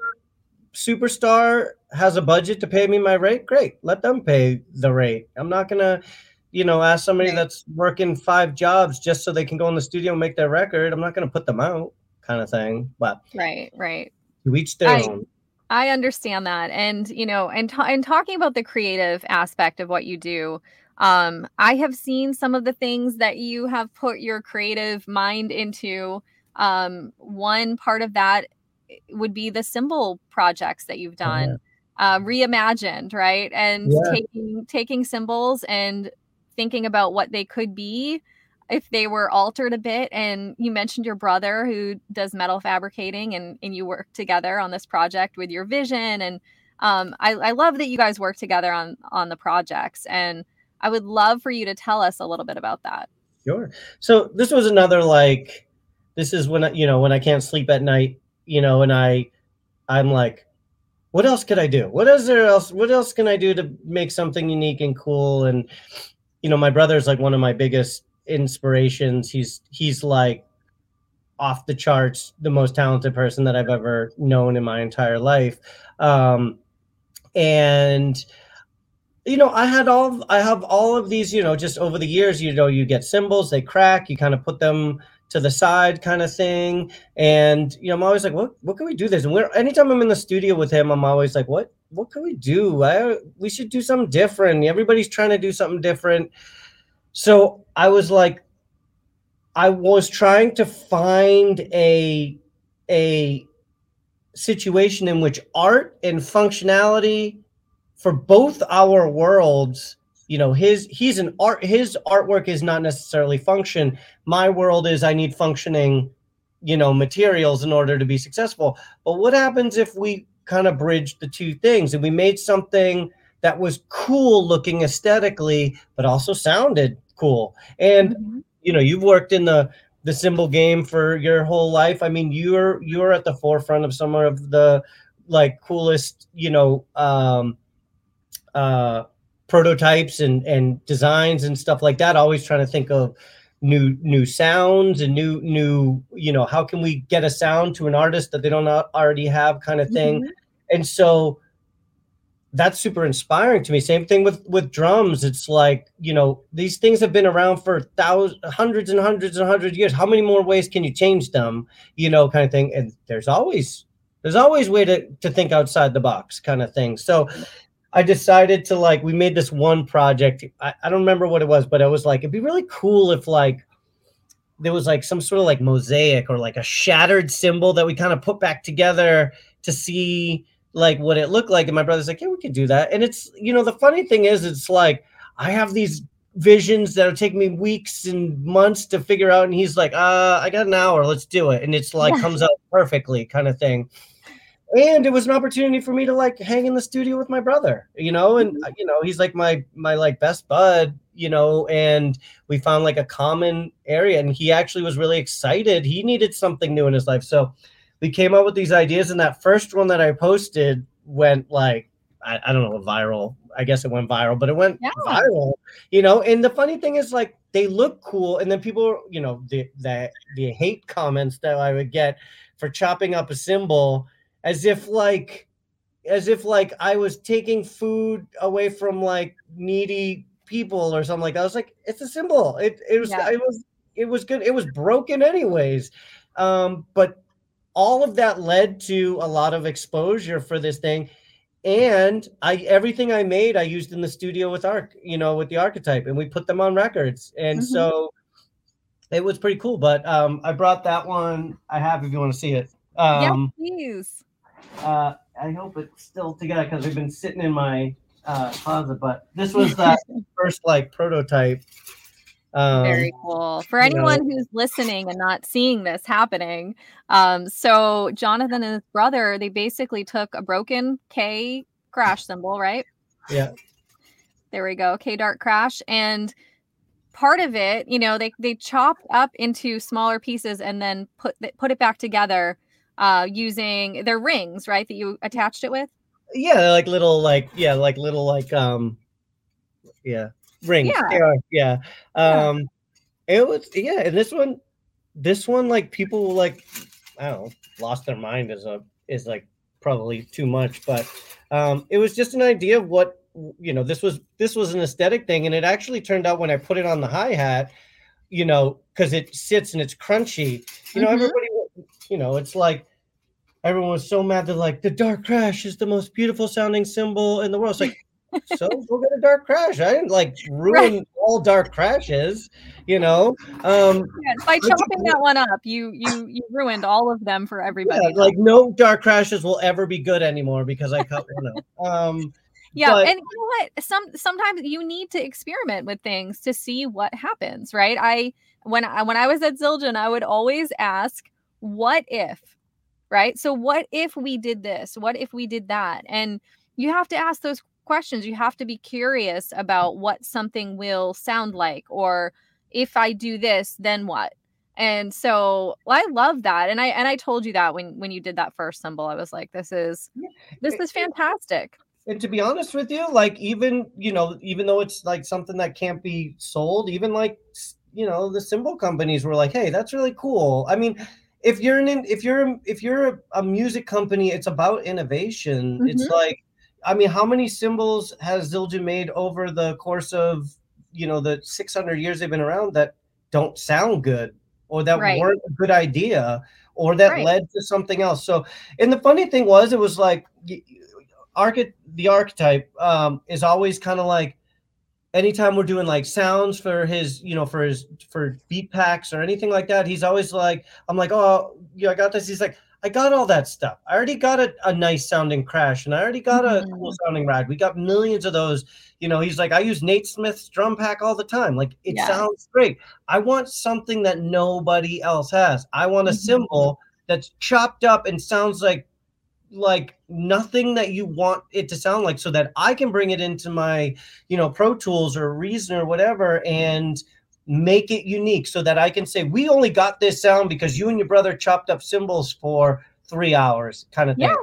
superstar has a budget to pay me my rate, great. Let them pay the rate. I'm not gonna, you know, ask somebody right. that's working five jobs just so they can go in the studio and make their record. I'm not gonna put them out, kind of thing. But right, right. To each their I, own. I understand that. And, you know, and, t- and talking about the creative aspect of what you do, um, I have seen some of the things that you have put your creative mind into. Um, one part of that eh, would be the cymbal projects that you've done, yeah. uh, reimagined, right? And yeah. taking taking cymbals and thinking about what they could be if they were altered a bit and you mentioned your brother who does metal fabricating and, and you work together on this project with your vision and um, I, I love that you guys work together on on the projects and i would love for you to tell us a little bit about that. Sure. So this was another like this is when I, you know when i can't sleep at night you know and i i'm like what else could i do? What is there else what else can i do to make something unique and cool? And you know my brother's like one of my biggest inspirations. He's he's like off the charts, the most talented person that I've ever known in my entire life. Um, and you know, I had all I have all of these, you know, just over the years, you know, you get cymbals, they crack, you kind of put them to the side kind of thing. And you know, I'm always like, what what can we do this? And we're anytime I'm in the studio with him, I'm always like, what what can we do? I, we should do something different. Everybody's trying to do something different. So I was like, I was trying to find a a situation in which art and functionality for both our worlds you know his he's an art his artwork is not necessarily function. My world is i need functioning you know materials in order to be successful. But what happens if we kind of bridged the two things and we made something that was cool looking aesthetically but also sounded cool and mm-hmm. you know you've worked in the the cymbal game for your whole life i mean you're you're at the forefront of some of the like coolest you know um uh prototypes and and designs and stuff like that always trying to think of new new sounds and new new you know how can we get a sound to an artist that they don't already have kind of thing mm-hmm. and so that's super inspiring to me. Same thing with with drums. It's like you know these things have been around for thousands hundreds and hundreds and hundreds of years. How many more ways can you change them? You know kind of thing. And there's always there's always way to to think outside the box kind of thing. So I decided to like we made this one project. I, I don't remember what it was, but I was like, it'd be really cool if like there was like some sort of like mosaic or like a shattered cymbal that we kind of put back together to see like what it looked like. And my brother's like, yeah, we could do that. And it's you know the funny thing is, it's like I have these visions that'll take me weeks and months to figure out, and he's like, uh, I got an hour, let's do it, and it's like comes out perfectly, kind of thing and it was an opportunity for me to like hang in the studio with my brother you know and mm-hmm. you know he's like my my like best bud you know and we found like a common area and he actually was really excited he needed something new in his life so we came up with these ideas and that first one that i posted went like i, I don't know viral i guess it went viral but it went yeah. viral you know and the funny thing is like they look cool and then people you know the the, the hate comments that i would get for chopping up a cymbal as if like as if like I was taking food away from like needy people or something like that. I was like, it's a cymbal. It it was yeah. it was it was good. It was broken anyways. Um, but all of that led to a lot of exposure for this thing. And I everything I made I used in the studio with Arc, you know, with the Arcitype, and we put them on records. And mm-hmm. so it was pretty cool. But um I brought that one I have if you want to see it. Um yeah, please. Uh, I hope it's still together because we've been sitting in my uh, closet. But this was the *laughs* first like prototype. Um, Very cool. For anyone know. who's listening and not seeing this happening, um, so Jonathan and his brother, they basically took a broken K crash cymbal, right? Yeah. There we go. K Dark crash. And part of it, you know, they they chop up into smaller pieces and then put put it back together uh, using their rings, right? That you attached it with. Yeah, like little, like yeah, like little, like um, yeah, rings. Yeah, yeah. Um, yeah. it was yeah, and this one, this one, like people like, I don't know, lost their mind is a is like probably too much, but um, it was just an idea of what you know. This was this was an aesthetic thing, and it actually turned out when I put it on the hi hat, you know, because it sits and it's crunchy. You know, mm-hmm. everybody you know, it's like everyone was so mad that like the dark crash is the most beautiful sounding cymbal in the world. It's like, so go get a dark crash. I didn't like *laughs* ruin right. all dark crashes, you know. Um yeah, by chopping that one up, you you you ruined all of them for everybody. Yeah, like no dark crashes will ever be good anymore because I cut one out. Um yeah, but, and you know what? Some sometimes you need to experiment with things to see what happens, right? I when I when I was at Zildjian, I would always ask what if, right? So, what if we did this? What if we did that? And you have to ask those questions. You have to be curious about what something will sound like, or if I do this, then what? And so I love that. And I and I told you that when when you did that first cymbal, I was like, this is this is fantastic. And to be honest with you, like even you know, even though it's like something that can't be sold, even like you know, the cymbal companies were like, hey, that's really cool. I mean, if you're an if you're if you're a, a music company, it's about innovation. Mm-hmm. It's like, I mean, how many cymbals has Zildjian made over the course of you know the 600 years they've been around that don't sound good or that right. weren't a good idea or that right. led to something else. So, and the funny thing was, it was like, the Arcitype um, is always kind of like anytime we're doing like sounds for his, you know, for his for beat packs or anything like that, he's always like, I'm like, oh, yeah, I got this. He's like, I got all that stuff. I already got a, a nice sounding crash and I already got a cool Mhm. sounding ride. We got millions of those. You know, he's like, I use Nate Smith's drum pack all the time. Like, it Yeah. sounds great. I want something that nobody else has. I want a Mhm. cymbal that's chopped up and sounds like like nothing that you want it to sound like so that I can bring it into my, you know, Pro Tools or Reason or whatever and make it unique so that I can say we only got this sound because you and your brother chopped up cymbals for 3 hours kind of thing. Yeah.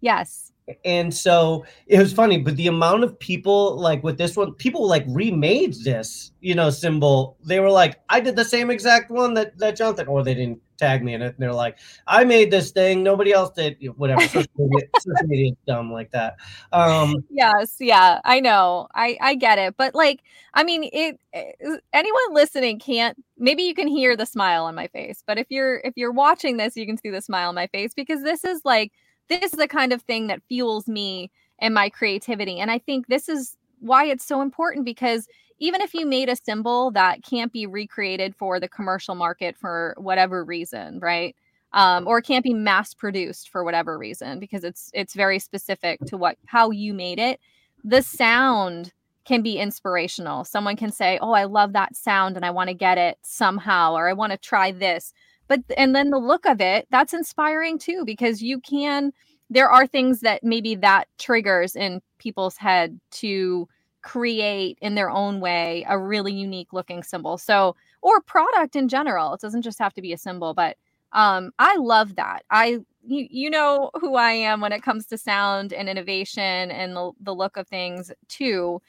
Yes. And so it was funny, but the amount of people like with this one, people like remade this, you know, cymbal. They were like, I did the same exact one that that Jonathan, or they didn't tag me in it. And they're like, I made this thing, nobody else did. Whatever. Social *laughs* media, social media is dumb like that. Um, Yes, yeah, I know. I I get it. But like, I mean, it eh, anyone listening can't maybe you can hear the smile on my face, but if you're if you're watching this, you can see the smile on my face because this is like this is the kind of thing that fuels me and my creativity. And I think this is why it's so important because even if you made a cymbal that can't be recreated for the commercial market for whatever reason, right? um, or can't be mass produced for whatever reason because it's it's very specific to what how you made it. The sound can be inspirational. Someone can say oh i love that sound and i want to get it somehow or i want to try this. But and then the look of it that's inspiring too because you can there are things that maybe that triggers in people's head to create in their own way a really unique looking cymbal. So or product in general it doesn't just have to be a cymbal but um i love that. I you, you know who i am when it comes to sound and innovation and the, the look of things too.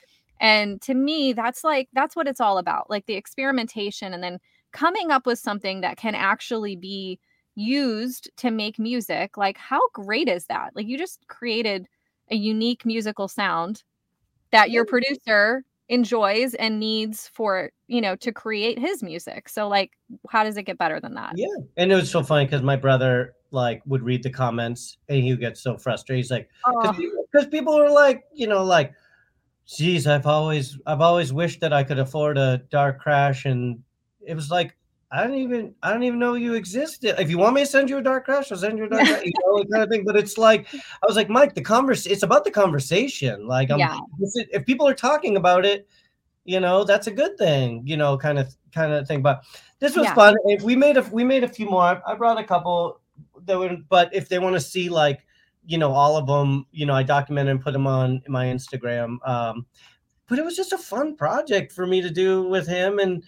And to me that's like that's what it's all about like the experimentation and then coming up with something that can actually be used to make music. Like how great is that? Like you just created a unique musical sound that your producer enjoys and needs for you know to create his music so like how does it get better than that yeah. And it was so funny because my brother like would read the comments and he would get so frustrated. He's like, Oh, because people are like, you know, like, geez, I've always, I've always wished that I could afford a dark crash, and it was like, I don't even, I don't even know you existed. If you want me to send you a dark crash, I'll send you a dark crash, you know, kind of thing. But it's like, I was like, Mike, the converse, it's about the conversation. Like, I'm, Yeah. if people are talking about it, you know, that's a good thing, you know, kind of, kind of thing. But this was Yeah. fun. If We made a, we made a few more. I brought a couple that would, but if they want to see like you know all of them you know i documented and put them on my instagram um but it was just a fun project for me to do with him and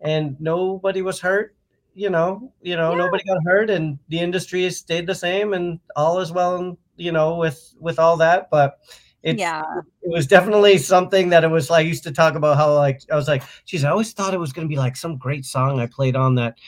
and nobody was hurt you know you know Yeah. nobody got hurt and the industry stayed the same and all is well and you know with with all that but it's yeah it was definitely something that it was like I used to talk about how like I was like, geez, I always thought it was gonna be like some great song I played on that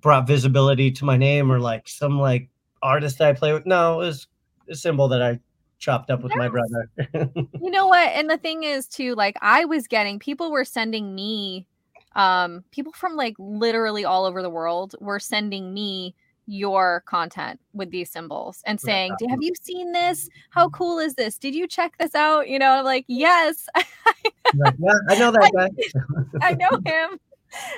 brought visibility to my name or like some like artist I play with. No, it was a cymbal that I chopped up with my brother. *laughs* you know what and the thing is too like i was getting people were sending me um people from like literally all over the world were sending me your content with these cymbals and saying "Do- have you seen this how cool is this did you check this out you know I'm like yes *laughs* Like, yeah, I know that guy. i know him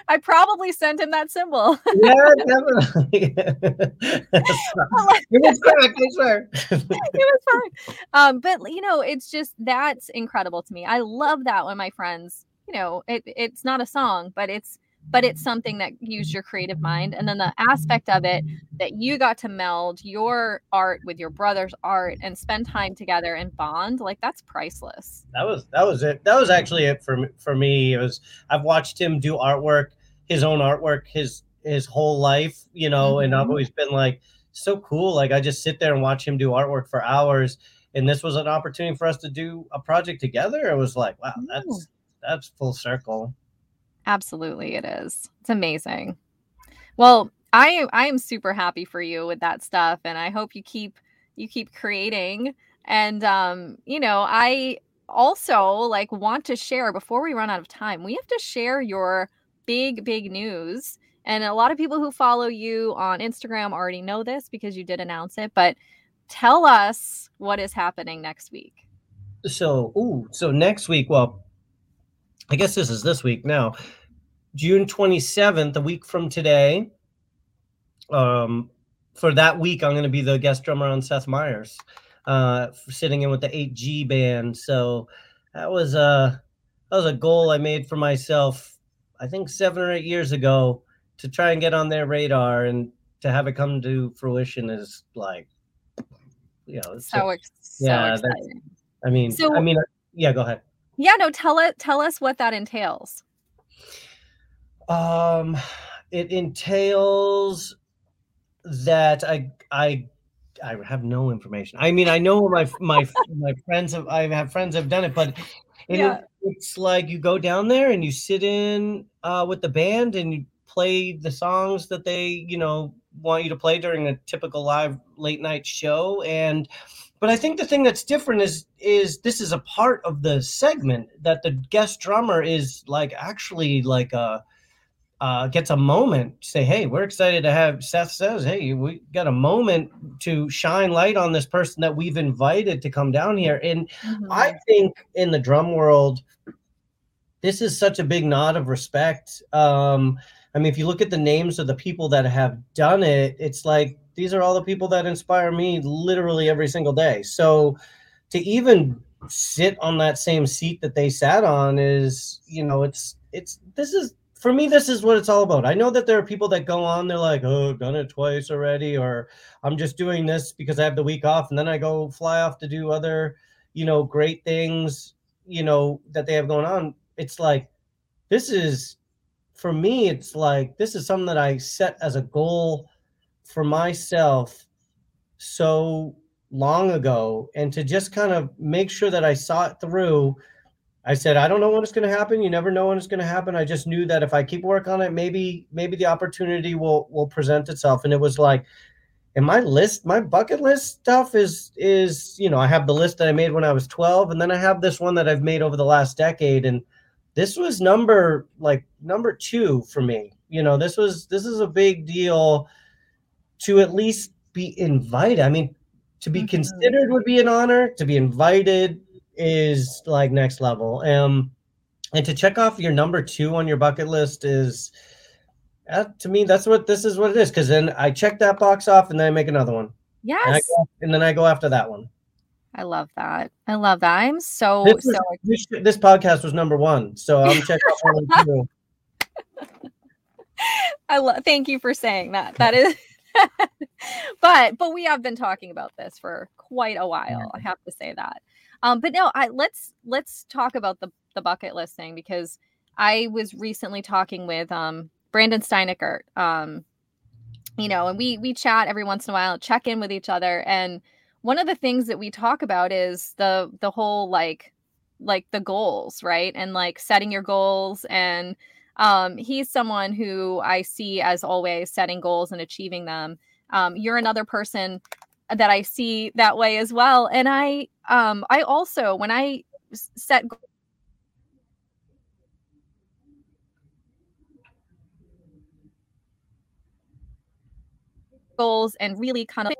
i probably sent him that cymbal *laughs* yeah, definitely. *laughs* it was correct, I swear. it was fine. Um, but you know, it's just that's incredible to me. I love that when my friends, you know, it, it's not a song, but it's but it's something that used your creative mind. And then the aspect of it that you got to meld your art with your brother's art and spend time together and bond, like that's priceless. that was that was it. That was actually it for me, for me. It was I've watched him do artwork, his own artwork, his his whole life, you know, and I've Mhm. always been like so cool. Like I just sit there and watch him do artwork for hours. And this was an opportunity for us to do a project together. It was like, wow, that's that's full circle. Absolutely, it is. It's amazing. Well, I I am super happy for you with that stuff, and I hope you keep you keep creating. And um, you know, I also like want to share before we run out of time. We have to share your big big news. And a lot of people who follow you on Instagram already know this because you did announce it, but tell us what is happening next week. So, ooh, so next week, well, I guess this is this week now. June 27th, a week from today, um, for that week, I'm going to be the guest drummer on Seth Meyers, uh, sitting in with the 8G band. So that was a that was a goal I made for myself. I think seven or eight years ago to try and get on their radar and to have it come to fruition is like, you know, so, so, so yeah. Exciting. I mean, so, I mean, yeah. Go ahead. Yeah, no. Tell it. Tell us what that entails. Um, it entails that I I I have no information. I mean, I know my my my friends have I have friends have done it, but yeah. it's like you go down there and you sit in uh, with the band and you play the songs that they you know want you to play during a typical live late night show and but I think the thing that's different is is this is a part of the segment that the guest drummer is like actually like a uh, gets a moment say hey we're excited to have seth says hey we got a moment to shine light on this person that we've invited to come down here and mm-hmm. i think in the drum world this is such a big nod of respect um, i mean if you look at the names of the people that have done it it's like these are all the people that inspire me literally every single day so to even sit on that same seat that they sat on is you know it's it's this is for me, this is what it's all about. I know that there are people that go on, they're like, oh, I've done it twice already, or I'm just doing this because I have the week off, and then I go fly off to do other, you know, great things, you know, that they have going on. It's like, this is, for me, it's like, this is something that I set as a goal for myself so long ago, and to just kind of make sure that I saw it through I said, I don't know when it's going to happen. You never know when it's going to happen. I just knew that if I keep work on it, maybe maybe the opportunity will will present itself. And it was like, and my list, my bucket list stuff is is you know I have the list that I made when I was 12, and then I have this one that I've made over the last decade, and this was number like number two for me. You know, this was this is a big deal to at least be invited. I mean, to be mm-hmm. considered would be an honor. To be invited is like next level. Um, and to check off your number two on your bucket list is, uh, to me, that's what this is what it is. Because then I check that box off, and then I make another one. Yes. And, go, and then I go after that one. I love that. I love that. I'm so this so. *laughs* this, this, podcast was number one, so I'm checking off one and two. *laughs* I love. Thank you for saying that. That is. *laughs* *laughs* but but we have been talking about this for quite a while. I have to say that. Um, but no, I let's let's talk about the the bucket list thing because I was recently talking with um Brandon Steineckert. Um, you know, and we we chat every once in a while, check in with each other, and one of the things that we talk about is the the whole like like the goals, right? And like setting your goals and um he's someone who I see as always setting goals and achieving them. Um, you're another person that I see that way as well. And I um I also when I set goals and really kind of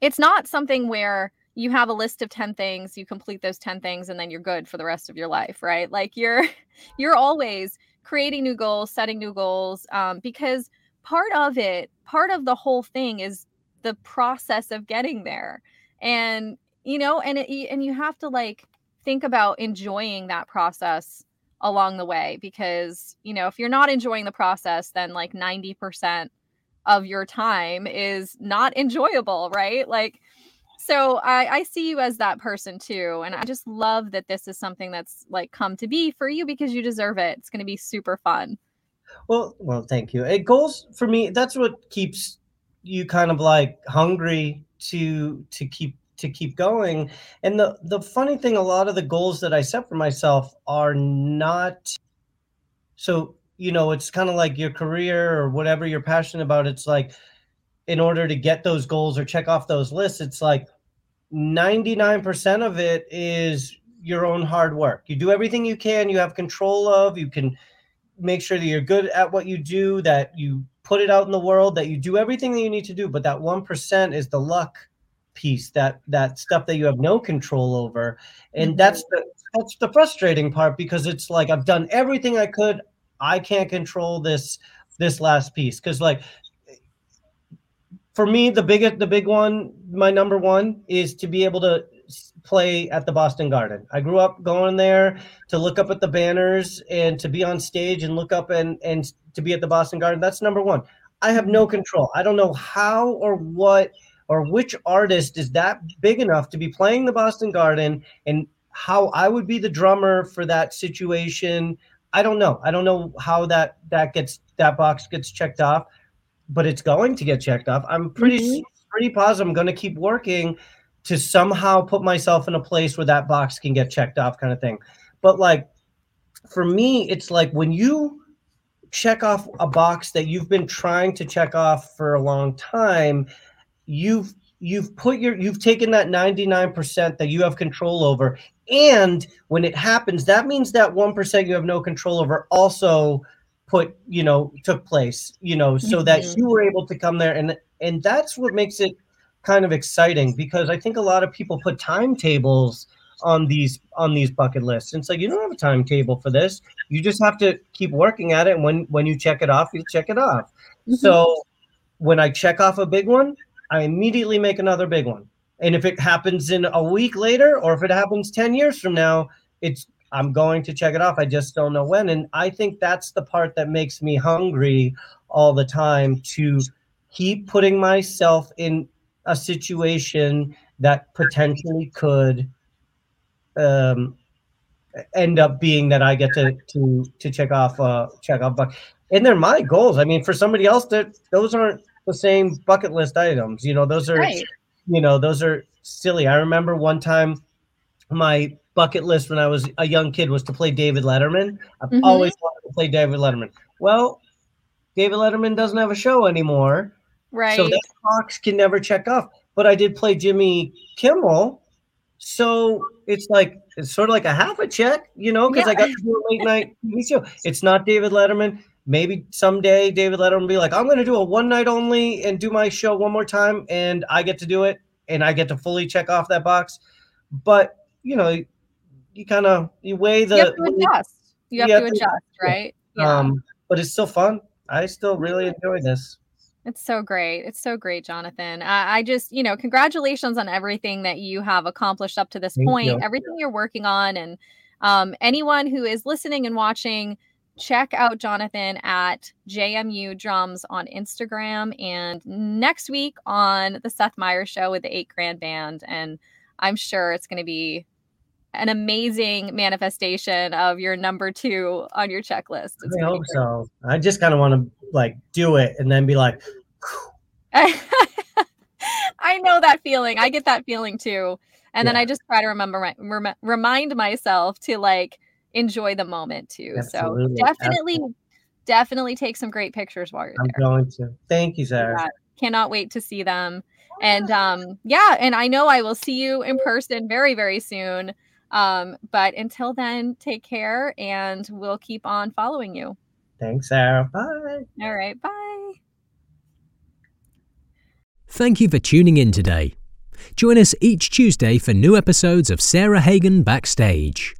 it's not something where you have a list of 10 things you complete those 10 things and then you're good for the rest of your life right like you're *laughs* you're always creating new goals setting new goals um, because part of it part of the whole thing is the process of getting there. And you know and it, and you have to like think about enjoying that process along the way because you know if you're not enjoying the process then like 90% of your time is not enjoyable right? Like so I, I see you as that person too and i just love that this is something that's like come to be for you because you deserve it. It's going to be super fun. Well well thank you. It goals for me that's what keeps you kind of like hungry to to keep to keep going. And the the funny thing a lot of the goals that i set for myself are not so you know it's kind of like your career or whatever you're passionate about it's like in order to get those goals or check off those lists it's like 99% of it is your own hard work. You do everything you can you have control of you can make sure that you're good at what you do that you put it out in the world that you do everything that you need to do. But that 1% is the luck piece that that stuff that you have no control over. And mm-hmm. that's the that's the frustrating part because it's like i've done everything i could. I can't control this this last piece. Because like for me, the biggest, the big one, my number one is to be able to play at the Boston Garden. I grew up going there to look up at the banners and to be on stage and look up and and to be at the Boston Garden. That's number one. I have no control. I don't know how or what or which artist is that big enough to be playing the Boston Garden and how I would be the drummer for that situation. I don't know. I don't know how that that gets that box gets checked off, but it's going to get checked off. I'm pretty mm-hmm. pretty positive I'm going to keep working to somehow put myself in a place where that box can get checked off kind of thing. But like for me it's like when you check off a box that you've been trying to check off for a long time, you've you've put your you've taken that 99% that you have control over and when it happens that means that 1% you have no control over also put you know took place you know so mm-hmm. that you were able to come there and and that's what makes it kind of exciting because i think a lot of people put timetables on these on these bucket lists and it's like you don't have a timetable for this you just have to keep working at it and when when you check it off you check it off mm-hmm. so when i check off a big one I immediately make another big one. And if it happens in a week later or if it happens 10 years from now, it's I'm going to check it off. I just don't know when. And I think that's the part that makes me hungry all the time to keep putting myself in a situation that potentially could um, end up being that I get to to to check off uh check off but and they're my goals. I mean for somebody else that those aren't the same bucket list items. You know, those are, right. you know, those are silly. I remember one time my bucket list when I was a young kid was to play David Letterman. I've mm-hmm. always wanted to play David Letterman. Well, David Letterman doesn't have a show anymore. Right. So that box can never check off. But I did play Jimmy Kimmel. So it's like it's sort of like a half a check, you know, because yeah. I got to do a late night TV show. It's not David Letterman maybe someday David Letterman will be like, I'm going to do a one night only and do my show one more time, and I get to do it, and I get to fully check off that box. But you know, you kind of you weigh the. You have to adjust. You have, you have to, adjust, right? Yeah. Um, but it's still fun. I still really enjoy this. It's so great. It's so great, Jonathan. I, I, just, you know, congratulations on everything that you have accomplished up to this Thank point, you. everything you're working on. And um, anyone who is listening and watching, check out Jonathan at JMU Drums on Instagram and next week on the Seth Meyers Show with the 8G Band. And I'm sure it's going to be an amazing manifestation of your number two on your checklist. It's I hope so. I just kind of want to like do it and then be like, *laughs* I know that feeling. I get that feeling too. And yeah. then I just try to remember, remind myself to like enjoy the moment too. Absolutely. So definitely, Absolutely. definitely take some great pictures while you're I'm there. I'm going to. Thank you, Sarah. Yeah, cannot wait to see them. And um, yeah, and I know I will see you in person very, very soon. Um, but until then, take care and we'll keep on following you. Thanks, Sarah. Bye. All right. Bye. Thank you for tuning in today. Join us each Tuesday for new episodes of Sarah Hagen Backstage.